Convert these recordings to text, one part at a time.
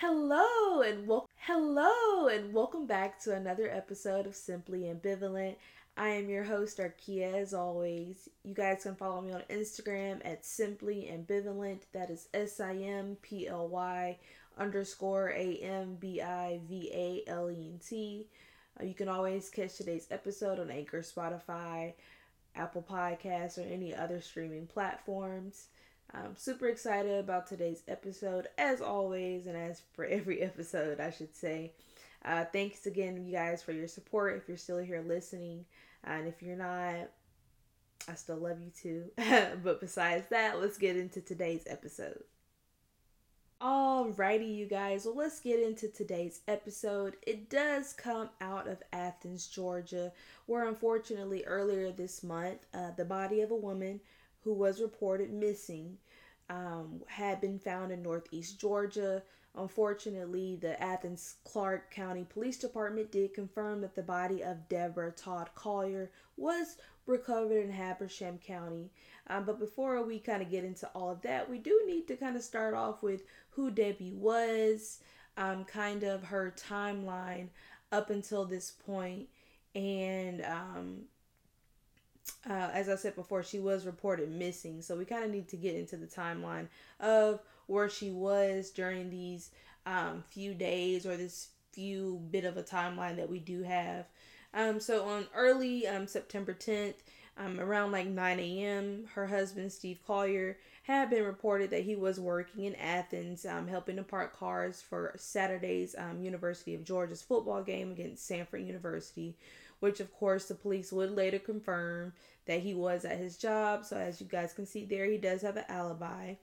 Hello and wel- hello and welcome back to another episode of Simply Ambivalent. I am your host Arkia as always. You guys can follow me on Instagram at Simply Ambivalent. That is S I M P L Y underscore A M B I V A L E N T. Uh, you can always catch today's episode on Anchor, Spotify, Apple Podcasts, or any other streaming platforms. I'm super excited about today's episode, as always, and as for every episode, I should say. Uh, thanks again, you guys, for your support. If you're still here listening, and if you're not, I still love you too. but besides that, let's get into today's episode. Alrighty, you guys. Well, let's get into today's episode. It does come out of Athens, Georgia, where unfortunately earlier this month, uh, the body of a woman who was reported missing, um, had been found in northeast Georgia. Unfortunately, the Athens Clarke County Police Department did confirm that the body of Deborah Todd Collier was recovered in Habersham County. Um, but before we kind of get into all of that, we do need to kind of start off with who Debbie was, um, kind of her timeline up until this point, and um, uh, as I said before, she was reported missing. So we kind of need to get into the timeline of where she was during these um, few days or this few bit of a timeline that we do have. Um, so on early um, September 10th, um, around like 9 a.m., her husband, Steve Collier, had been reported that he was working in Athens, um, helping to park cars for Saturday's um, University of Georgia's football game against Samford University which of course the police would later confirm that he was at his job. So as you guys can see there, he does have an alibi.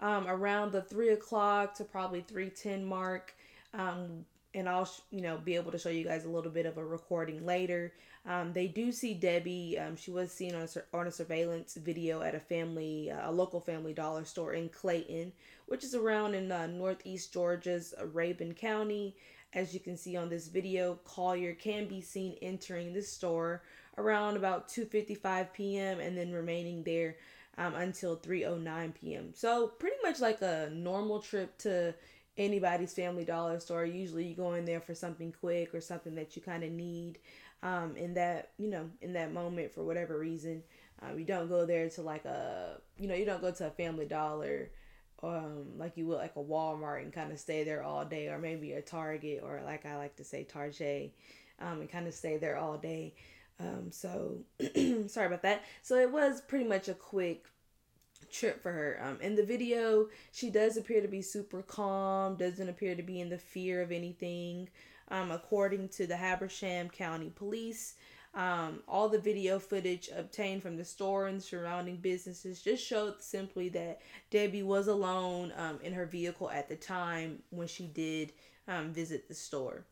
Um, around the three o'clock to probably three ten mark, um, and I'll you know be able to show you guys a little bit of a recording later. Um, they do see Debbie. Um, she was seen on a, on a surveillance video at a family, uh, a local family dollar store in Clayton, which is around in uh, northeast Georgia's Rabun County. As you can see on this video, Collier can be seen entering the store around about 2:55 p.m. and then remaining there um, until 3:09 p.m. So pretty much like a normal trip to anybody's Family Dollar store. Usually you go in there for something quick or something that you kind of need um, in that you know in that moment for whatever reason. Um, you don't go there to like a you know you don't go to a Family Dollar um like you would like a Walmart and kind of stay there all day or maybe a Target or like I like to say Target um and kind of stay there all day. Um so sorry about that. So it was pretty much a quick trip for her. Um in the video, she does appear to be super calm, doesn't appear to be in the fear of anything. Um according to the Habersham County Police, um, all the video footage obtained from the store and surrounding businesses just showed simply that Debbie was alone um, in her vehicle at the time when she did um, visit the store.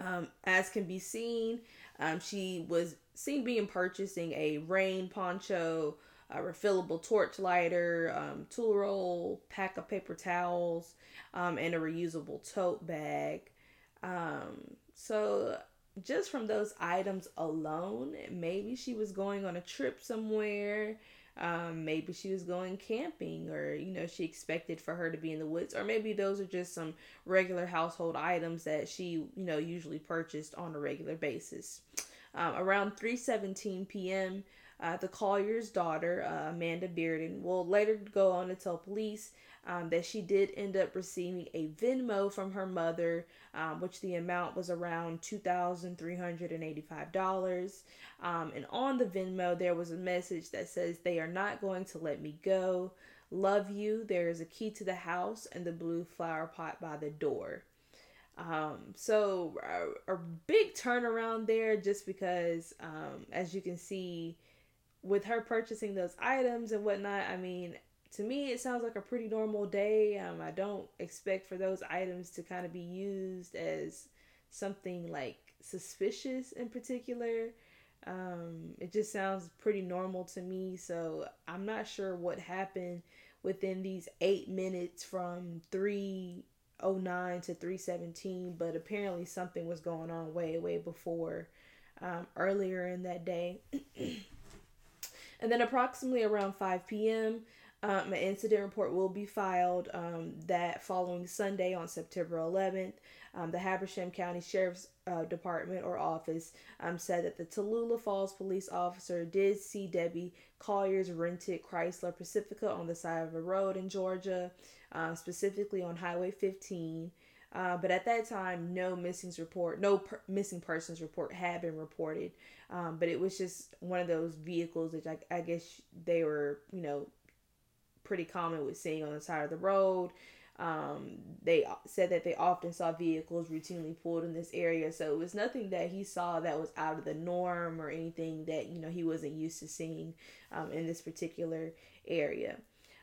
Um, as can be seen, um, she was seen being purchasing a rain poncho, a refillable torch lighter, um, tool roll, pack of paper towels, um, and a reusable tote bag. Um, so just from those items alone, maybe she was going on a trip somewhere. Um, maybe she was going camping, or you know, she expected for her to be in the woods, or maybe those are just some regular household items that she, you know, usually purchased on a regular basis. Um, around 3:17 p.m., uh, the Collier's daughter, uh, Amanda Bearden, will later go on to tell police um, that she did end up receiving a Venmo from her mother, um, which the amount was around $2,385. Um, and on the Venmo, there was a message that says, They are not going to let me go. Love you. There is a key to the house and the blue flower pot by the door. Um, so a, a, big turnaround there just because, um, as you can see, with her purchasing those items and whatnot, I mean, to me it sounds like a pretty normal day. Um, i don't expect for those items to kind of be used as something like suspicious in particular. Um, it just sounds pretty normal to me so i'm not sure what happened within these eight minutes from 309 to 317 but apparently something was going on way way before um, earlier in that day. And then approximately around 5 p.m Um, an incident report will be filed um, that following Sunday on September 11th. Um, the Habersham County Sheriff's uh, Department or office um, said that the Tallulah Falls police officer did see Debbie Collier's rented Chrysler Pacifica on the side of a road in Georgia, uh, specifically on Highway 15. Uh, but at that time, no missing report, no per- missing persons report had been reported. Um, but it was just one of those vehicles that I, I guess they were, you know, pretty common with seeing on the side of the road. Um, they said that they often saw vehicles routinely pulled in this area, so it was nothing that he saw that was out of the norm or anything that you know he wasn't used to seeing um, in this particular area.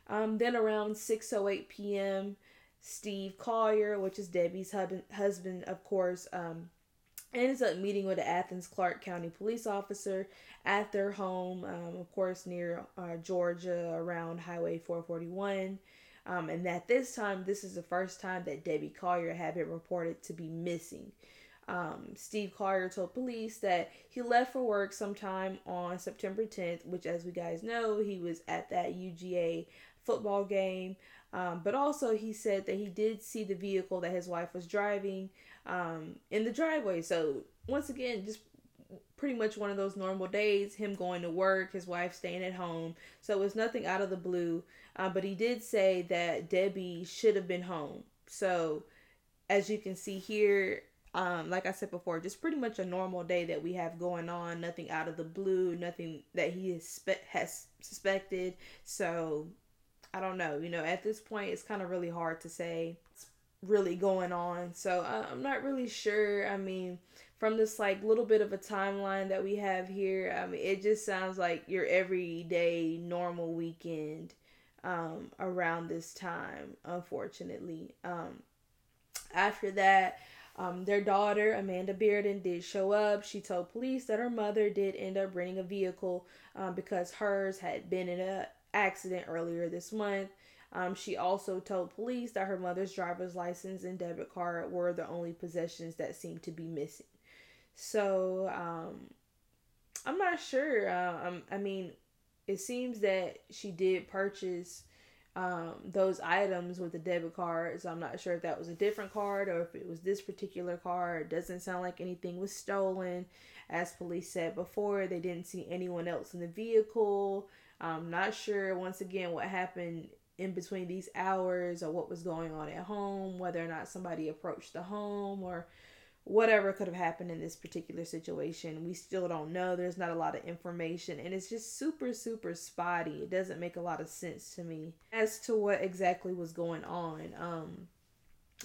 Um, then around 6:08 p.m., Steve Collier, which is Debbie's hub- husband, of course, um, ends up meeting with an Athens Clarke County police officer at their home, um, of course, near uh, Georgia around Highway 441. Um, and at this time, this is the first time that Debbie Collier had been reported to be missing. Um, Steve Collier told police that he left for work sometime on September 10th, which, as we guys know, he was at that UGA football game. Um, but also, he said that he did see the vehicle that his wife was driving um, in the driveway. So, once again, just pretty much one of those normal days him going to work his wife staying at home. So it was nothing out of the blue. Uh, but he did say that debbie should have been home. So as you can see here um, like i said before just pretty much a normal day that we have going on. Nothing out of the blue nothing that he has, spe- has suspected. So i don't know. You know at this point it's kind of really hard to say really going on so uh, i'm not really sure i mean from this like little bit of a timeline that we have here, I mean, it just sounds like your everyday normal weekend um, around this time, unfortunately. Um, after that, um, their daughter, Amanda Bearden, did show up. She told police that her mother did end up renting a vehicle um, because hers had been in an accident earlier this month. Um, she also told police that her mother's driver's license and debit card were the only possessions that seemed to be missing. So um, I'm not sure. Uh, um, I mean, it seems that she did purchase um, those items with the debit card. So I'm not sure if that was a different card or if it was this particular card. It doesn't sound like anything was stolen. As police said before, they didn't see anyone else in the vehicle. I'm not sure, once again, what happened in between these hours or what was going on at home, whether or not somebody approached the home or whatever could have happened in this particular situation. We still don't know. There's not a lot of information and it's just super, super spotty. It doesn't make a lot of sense to me as to what exactly was going on. Um,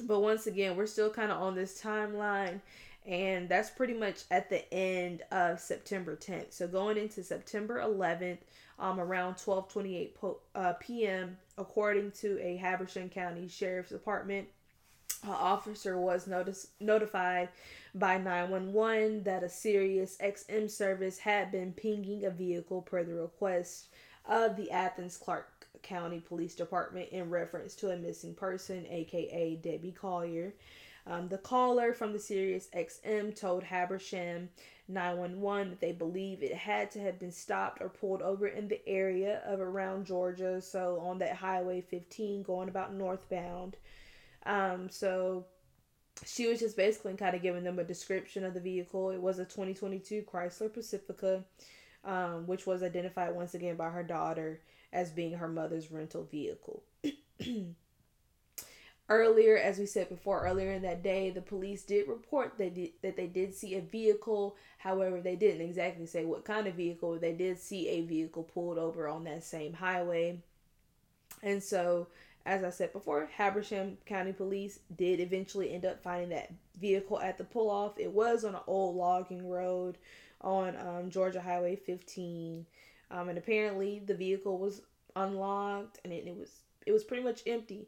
but once again, we're still kind of on this timeline and that's pretty much at the end of September 10th. So going into September 11th, um, around 12:28 po- uh, p.m., according to a Habersham County Sheriff's Department an officer was notice, notified by 911 that a Sirius XM service had been pinging a vehicle per the request of the Athens Clarke County Police Department in reference to a missing person, aka Debbie Collier. Um, the caller from the Sirius XM told Habersham 911 that they believe it had to have been stopped or pulled over in the area of around Georgia, so on that Highway 15 going about northbound. Um, so she was just basically kind of giving them a description of the vehicle. It was a 2022 Chrysler Pacifica, um, which was identified once again by her daughter as being her mother's rental vehicle. earlier, as we said before, earlier in that day, the police did report that that they did see a vehicle. However, they didn't exactly say what kind of vehicle. They did see a vehicle pulled over on that same highway. And so as I said before, Habersham County Police did eventually end up finding that vehicle at the pull off. It was on an old logging road on um, Georgia Highway 15. Um, and apparently the vehicle was unlocked and it, it was it was pretty much empty.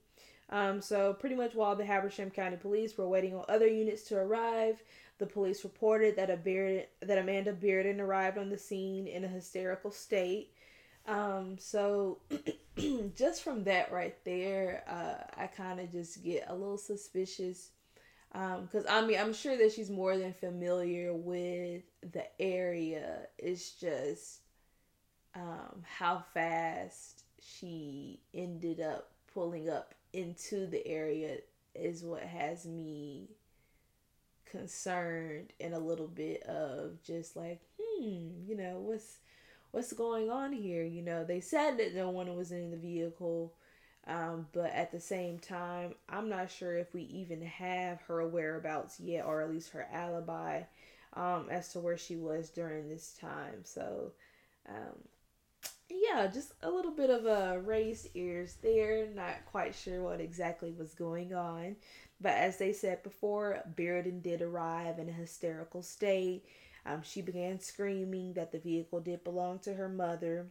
Um, so pretty much while the Habersham County Police were waiting on other units to arrive, the police reported that a Beard, that Amanda Bearden arrived on the scene in a hysterical state. Um, so just from that right there, uh, I kind of just get a little suspicious. Um, cause I mean, I'm sure that she's more than familiar with the area. It's just, um, how fast she ended up pulling up into the area is what has me concerned and a little bit of just like, hmm, you know, what's what's going on here? You know, they said that no one was in the vehicle, um, but at the same time, I'm not sure if we even have her whereabouts yet, or at least her alibi um, as to where she was during this time. So, um, yeah, just a little bit of a raised ears there. Not quite sure what exactly was going on. But as they said before, Bearden did arrive in a hysterical state. Um, she began screaming that the vehicle did belong to her mother.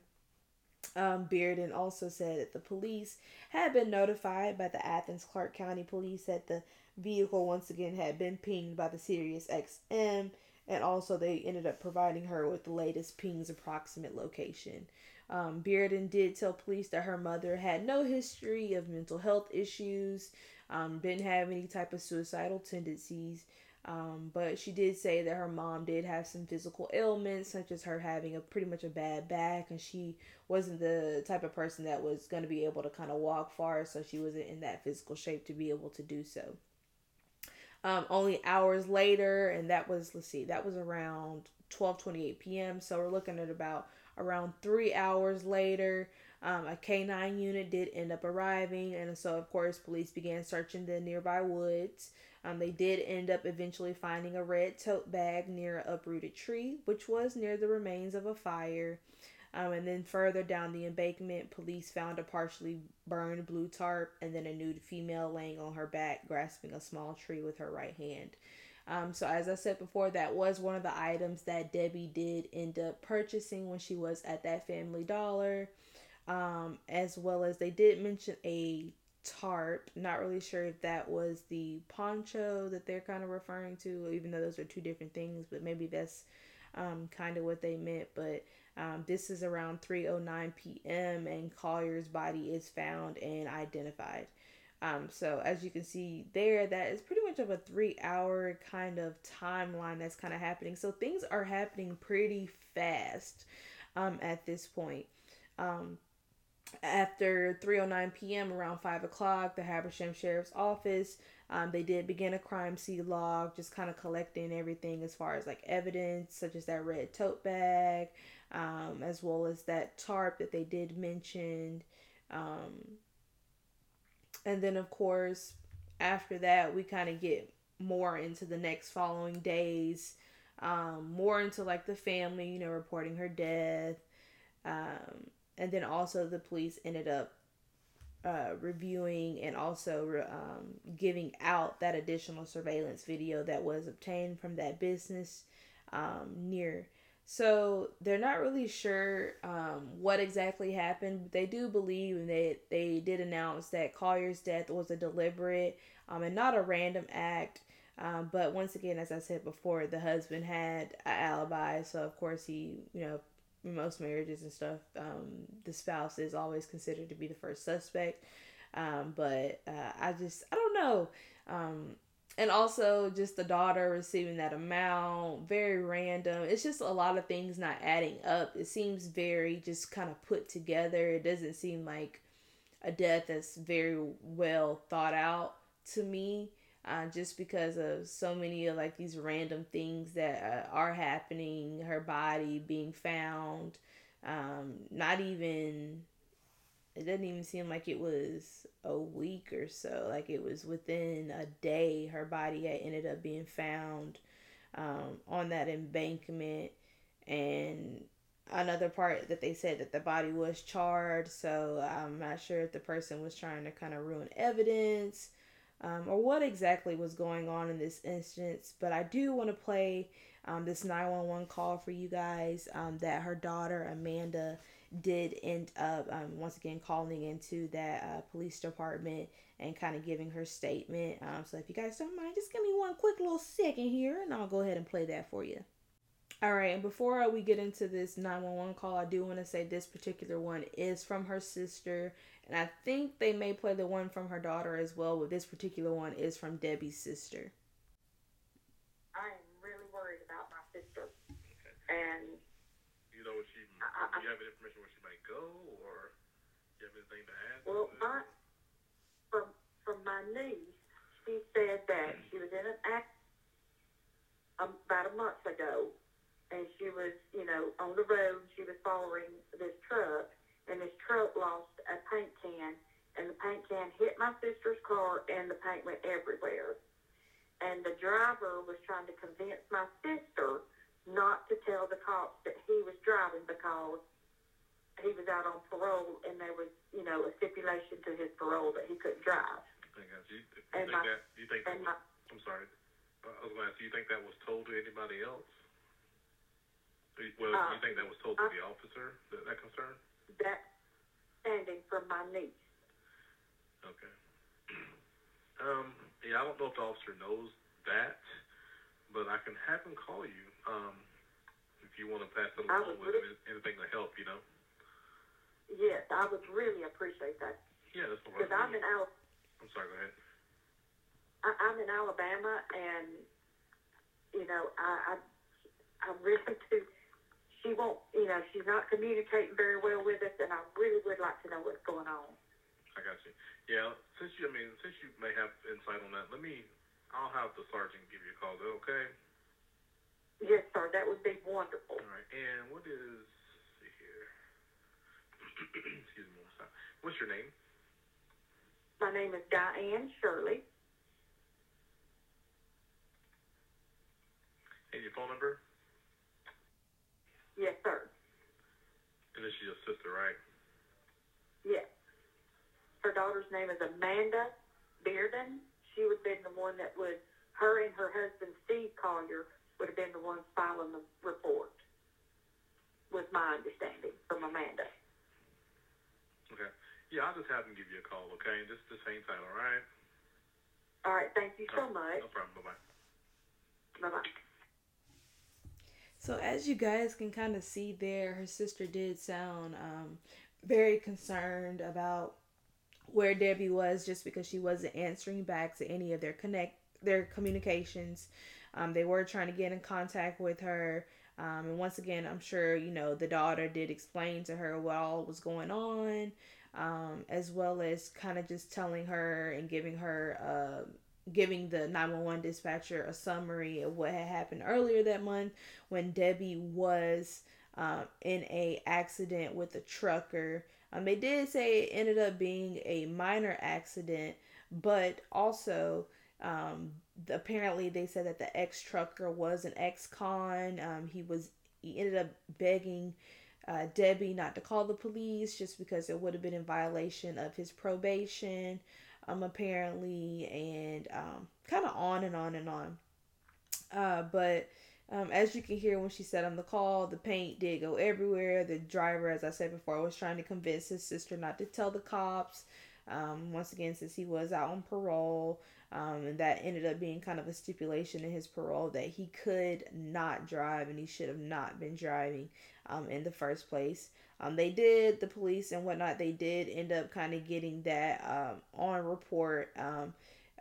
Um, Bearden also said that the police had been notified by the Athens Clarke County Police that the vehicle once again had been pinged by the Sirius XM, and also they ended up providing her with the latest ping's approximate location. Um, Bearden did tell police that her mother had no history of mental health issues, um, didn't have any type of suicidal tendencies. Um, but she did say that her mom did have some physical ailments, such as her having a pretty much a bad back, and she wasn't the type of person that was going to be able to kind of walk far, so she wasn't in that physical shape to be able to do so. Um, only hours later, and that was let's see, that was around 12:28 p.m. So we're looking at about Around three hours later, um, a K9 unit did end up arriving, and so of course, police began searching the nearby woods. Um, they did end up eventually finding a red tote bag near an uprooted tree, which was near the remains of a fire. Um, and then further down the embankment, police found a partially burned blue tarp and then a nude female laying on her back, grasping a small tree with her right hand. Um, so as I said before, that was one of the items that Debbie did end up purchasing when she was at that Family Dollar. Um, as well as they did mention a tarp. Not really sure if that was the poncho that they're kind of referring to, even though those are two different things, but maybe that's um, kind of what they meant. But um, this is around 3:09 p.m. and Collier's body is found and identified. Um, so as you can see there, that is pretty much of a three hour kind of timeline that's kind of happening. So things are happening pretty fast um, at this point. Um, after 3:09 p.m. around five o'clock, the Habersham Sheriff's Office um, they did begin a crime scene log, just kind of collecting everything as far as like evidence, such as that red tote bag, um, as well as that tarp that they did mention. Um, and then, of course, after that, we kind of get more into the next following days, um, more into like the family, you know, reporting her death. Um, and then also the police ended up uh, reviewing and also um, giving out that additional surveillance video that was obtained from that business um, near so they're not really sure um, what exactly happened. They do believe, that they they did announce that Collier's death was a deliberate um, and not a random act. Um, but once again, as I said before, the husband had an alibi, so of course he, you know, most marriages and stuff, um, the spouse is always considered to be the first suspect. Um, but uh, I just, I don't know. Um, and also just the daughter receiving that amount very random. It's just a lot of things not adding up. It seems very just kind of put together. It doesn't seem like a death that's very well thought out to me uh, just because of so many of like these random things that uh, are happening her body being found um, not even it doesn't even seem like it was a week or so. Like it was within a day, her body had ended up being found um, on that embankment. And another part that they said that the body was charred. So I'm not sure if the person was trying to kind of ruin evidence um, or what exactly was going on in this instance. But I do want to play um, this 911 call for you guys um, that her daughter, Amanda, did end up um, once again calling into that uh, police department and kind of giving her statement. Um, so if you guys don't mind, just give me one quick little second here and I'll go ahead and play that for you. All right, and before we get into this 911 call, I do want to say this particular one is from her sister, and I think they may play the one from her daughter as well, but this particular one is from Debbie's sister. I am really worried about my sister. And you know, she, I, do you have any information where she might go, or? You have anything to add? Well, my, from, from my niece, she said that she was in an act um, about a month ago, and she was, you know, on the road. She was following this truck, and this truck lost a paint can, and the paint can hit my sister's car, and the paint went everywhere. And the driver was trying to convince my sister not to tell the cops that he was driving because he was out on parole, and there was, you know, a stipulation to his parole that he couldn't drive. I got you. You And think my- that? You think that was, my, I'm sorry. I was going to ask. Do you think that was told to anybody else? Do you- Well, Uh, you think that was told to uh, the officer that that concern? that standing from my niece. Okay. Um. Yeah, I don't know if the officer knows that, but I can have him call you. Um. If you want to pass it along with really- anything to help, you know. Yes, I would really appreciate that Yeah, that's no because. I'm in Al- I'm sorry. Go ahead. I, I'm in Alabama, and you know, I, I, I really do. She won't, you know, she's not communicating very well with us, and I really would like to know what's going on. I got you. Yeah, since you, I mean, since you may have insight on that, let me. I'll have the sergeant give you a call. Is that okay? Yes, sir, that would be wonderful. All right. And what is? let's see here. Excuse me. What's your name? My name is Diane Shirley. And your phone number? Yes, sir. And this is your sister, right? Yes. Her daughter's name is Amanda Bearden. She would have been the one that would, her and her husband Steve Collier would have been the ones filing the report, was my understanding from Amanda. Okay. Yeah, I'll just have him give you a call. Okay. And just just hang tight. All right. All right, thank you so No- much. No problem. Bye bye. Bye bye. So as you guys can kind of see there, her sister did sound um, very concerned about where Debbie was, just because she wasn't answering back to any of their connect their communications. Um, they were trying to get in contact with her, um, and once again, I'm sure you know the daughter did explain to her what all was going on, um, as well as kind of just telling her and giving her. Uh, giving the 911 dispatcher a summary of what had happened earlier that month when Debbie was um, in a accident with a trucker. Um, they did say it ended up being a minor accident, but also um, apparently they said that the ex trucker was an ex-con. Um, he was he ended up begging uh, Debbie not to call the police just because it would have been in violation of his probation. Um, apparently, and um, kind of on and on and on. Uh, but um, as you can hear when she said on the call, the paint did go everywhere. The driver, as I said before, was trying to convince his sister not to tell the cops. Um, once again, since he was out on parole, um, and that ended up being kind of a stipulation in his parole that he could not drive and he should have not been driving um, in the first place. Um, they did, the police and whatnot, they did end up kind of getting that um, on report. Um,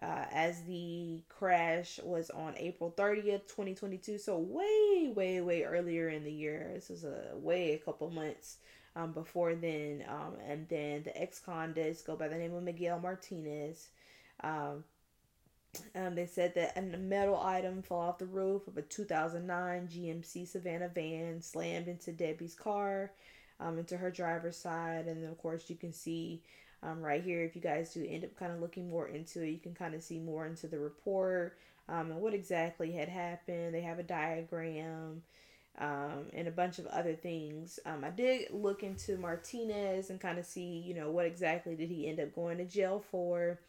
uh, as the crash was on April 30th, 2022. So way, way, way earlier in the year. This was a way a couple months um, before then. Um, and then the ex-con does go by the name of Miguel Martinez. Um, um, they said that a metal item fell off the roof of a 2009 GMC Savana van, slammed into Debbie's car, um, into her driver's side, and then of course you can see um, right here. If you guys do end up kind of looking more into it, you can kind of see more into the report um, and what exactly had happened. They have a diagram um, and a bunch of other things. Um, I did look into Martinez and kind of see, you know, what exactly did he end up going to jail for.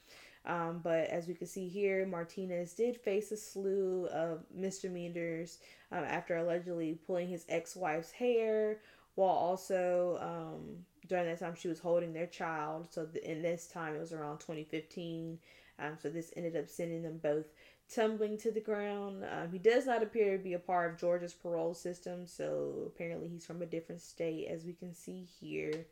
Um, but as we can see here, Martinez did face a slew of misdemeanors um, after allegedly pulling his ex-wife's hair, while also um, during that time she was holding their child. So in this time it was around 2015. Um, so this ended up sending them both tumbling to the ground. Um, he does not appear to be a part of Georgia's parole system, so apparently he's from a different state, as we can see here.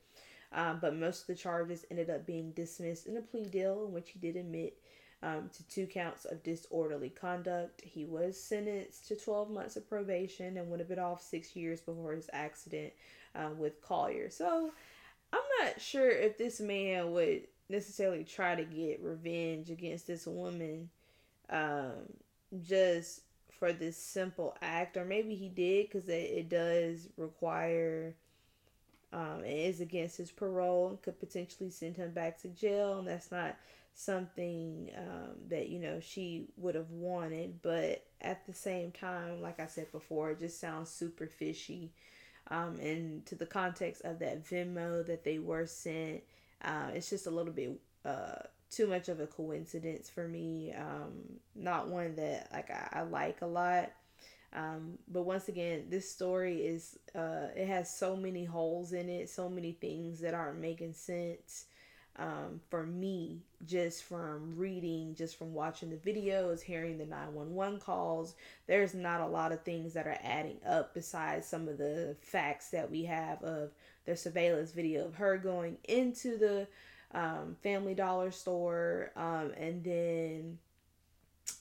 Um, but most of the charges ended up being dismissed in a plea deal, in which he did admit um, to two counts of disorderly conduct. He was sentenced to 12 months of probation and would have been off six years before his accident uh, with Collier. So, I'm not sure if this man would necessarily try to get revenge against this woman um, just for this simple act, or maybe he did because it, it does require. Um, it is against his parole and could potentially send him back to jail, and that's not something um, that you know she would have wanted. But at the same time, like I said before, it just sounds super fishy. Um, and to the context of that Venmo that they were sent, uh, it's just a little bit uh, too much of a coincidence for me. Um, not one that like I, I like a lot. Um, but once again, this story is uh, it has so many holes in it, so many things that aren't making sense um, for me just from reading, just from watching the videos, hearing the 911 calls. There's not a lot of things that are adding up besides some of the facts that we have of the surveillance video of her going into the um, Family Dollar store um, and then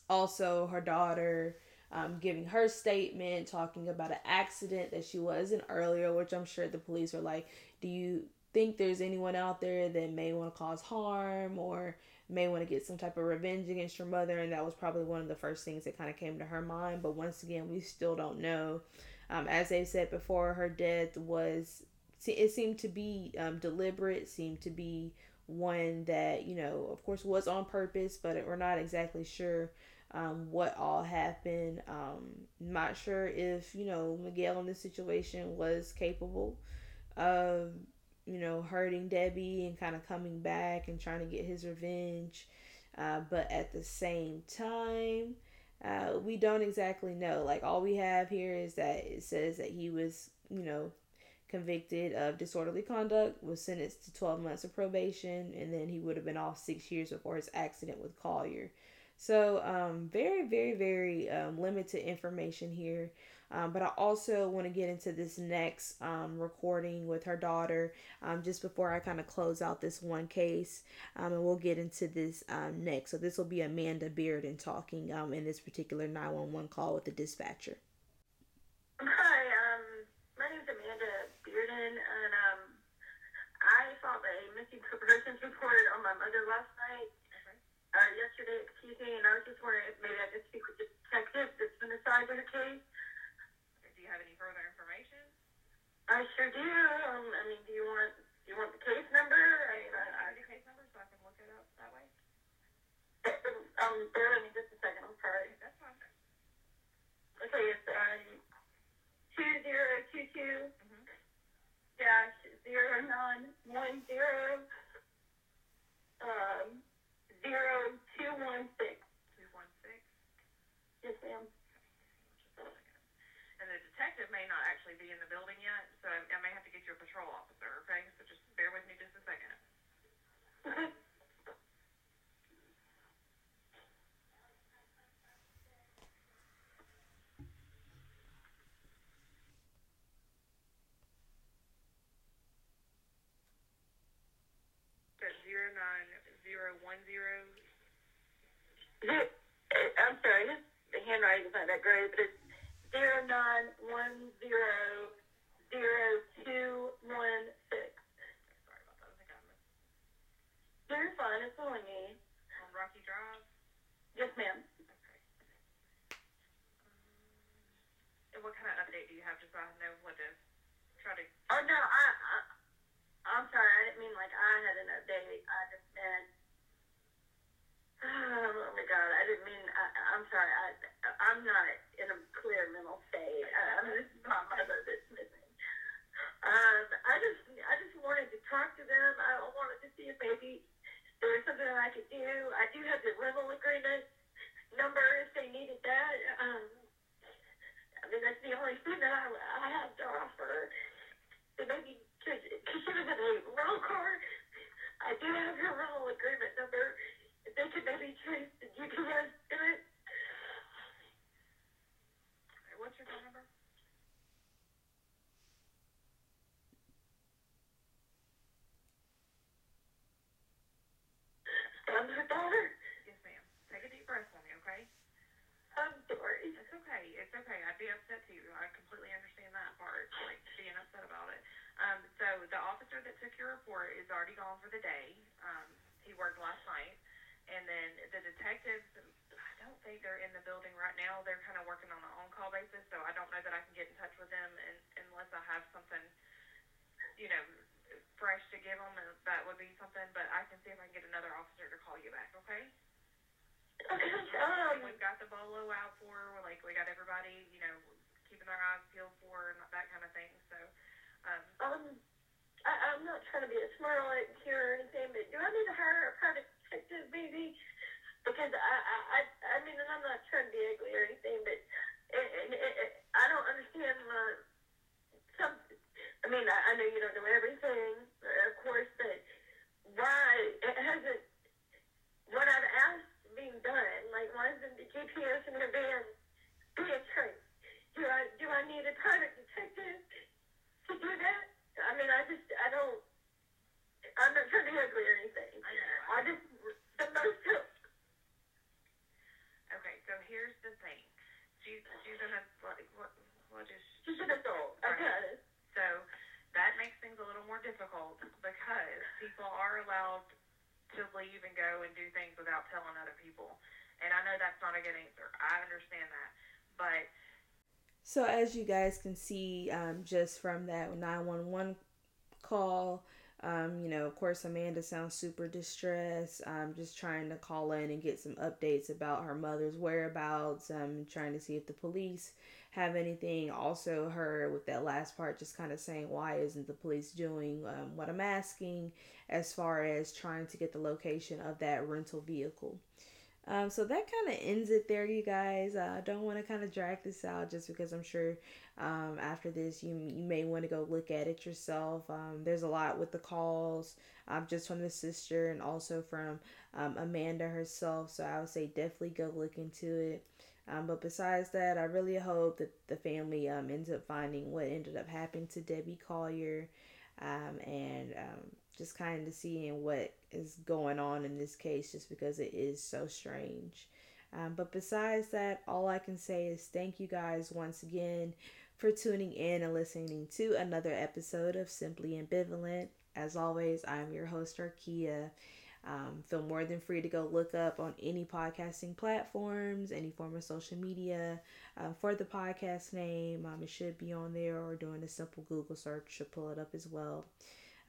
also her daughter. Um, giving her statement, talking about an accident that she was in earlier, which I'm sure the police are like, Do you think there's anyone out there that may want to cause harm or may want to get some type of revenge against your mother and that was probably one of the first things that kind of came to her mind but once again we still don't know um, as they said before her death was it seemed to be um, deliberate seemed to be one that you know of course was on purpose but we're not exactly sure um, what all happened um, not sure if you know miguel in this situation was capable of you know, hurting Debbie and kind of coming back and trying to get his revenge. Uh, but at the same time, uh, we don't exactly know. Like, all we have here is that it says that he was, you know, convicted of disorderly conduct, was sentenced to 12 months of probation, and then he would have been off six years before his accident with Collier. So, um, very, very, very um, limited information here. Um, but I also want to get into this next um, recording with her daughter um, just before I kind of close out this one case. Um, and we'll get into this next. So this will be Amanda Bearden talking in this particular 911 call with the dispatcher. Hi, um, my name is Amanda And um, I filed a missing persons report on my mother last night, uh, yesterday, excuse me, and I was just wondering if maybe I could speak with the detective that's been assigned to her case. Do you have any further information? I sure do. Um, I mean, do you want do you want the case number? I mean, I, I, the case number so I can look it up that way? um, bear with me just a second. I'm sorry. That's fine. Okay, it's um two zero two two. Dash zero nine one zero um zero two one six. Two one six. Yes, ma'am. And the detective may not actually be in the building yet, so I, I may have to get you a patrol officer, okay? So just bear with me just a second. Okay. So zero nine zero one zero. Zero, I'm sorry, his the handwriting's not that great, but it's zero nine one zero zero two one six. Sorry about that. I think I missed You're fine. It's only me. on Rocky Drive. Yes, ma'am. Okay. Um, and what kind of update do you have, just so I know what to try to? Oh no, I, I I'm sorry. I didn't mean like I had an update. I just meant. Oh my God! I didn't mean. I, I'm sorry. I I'm not in a clear mental state. Um, this is my mother that's missing. Um, I just I just wanted to talk to them. I wanted to see if maybe there was something that I could do. I do have the rental agreement number if they needed that. Um, I mean that's the only thing that I, I have to offer. So maybe because she was in a rental car. I do have her rental agreement number. If they could maybe trace the GPS to it. Okay, what's your phone number? I'm her daughter. Yes, ma'am. Take a deep breath for me, okay? I'm sorry. It's okay. It's okay. I'd be upset too. I completely understand that part, like being upset about it. Um, so the officer that took your report is already gone for the day. Um, he worked last night, and then the detectives. I don't think they're in the building right now. They're kind of working on an on-call basis, so I don't know that I can get in touch with them and, unless I have something, you know, fresh to give them. That would be something, but I can see if I can get another officer to call you back. Okay. Okay. Um. We've got the bolo out for. We're like we got everybody, you know, keeping their eyes peeled for and that kind of thing. So. Um, Um. I, I'm not trying to be a smart aleck here or anything, but do I need to hire a maybe? Because I, I, I, I mean, and I'm not trying to be ugly or anything, but it, it, it, I don't understand some. I mean, I, I know you don't know everything, uh, of course, but why it hasn't? What I've asked being done, like why isn't the GPS in her van being traced? Do I do I need a private detective to do that? I mean, I just I don't. I'm not trying to be ugly or anything. I. I just the. Okay, so here's the thing. She's she's in a what what what is She's an adult. I got it. so that makes things a little more difficult because people are allowed to leave and go and do things without telling other people. And I know that's not a good answer. I understand that. But So as you guys can see, um, just from that 911 call, um, you know, of course, Amanda sounds super distressed. Um, just trying to call in and get some updates about her mother's whereabouts. Um, trying to see if the police have anything. Also, her with that last part, just kind of saying, why isn't the police doing um, what I'm asking as far as trying to get the location of that rental vehicle. Um, so that kind of ends it there, you guys. Uh, I don't want to kind of drag this out just because I'm sure um, after this you you may want to go look at it yourself. Um, there's a lot with the calls, um, just from the sister and also from um, Amanda herself. So I would say definitely go look into it. Um, but besides that, I really hope that the family um, ends up finding what ended up happening to Debbie Collier um, and um, just kind of seeing what is going on in this case just because it is so strange. Um, but besides that, all I can say is thank you guys once again for tuning in and listening to another episode of Simply Ambivalent. As always, I'm your host, Arkia. Um, feel more than free to go look up on any podcasting platforms, any form of social media uh, for the podcast name. Um, it should be on there, or doing a simple Google search should pull it up as well.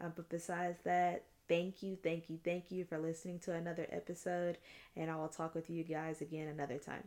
Uh, but besides that, thank you, thank you, thank you for listening to another episode, and I will talk with you guys again another time.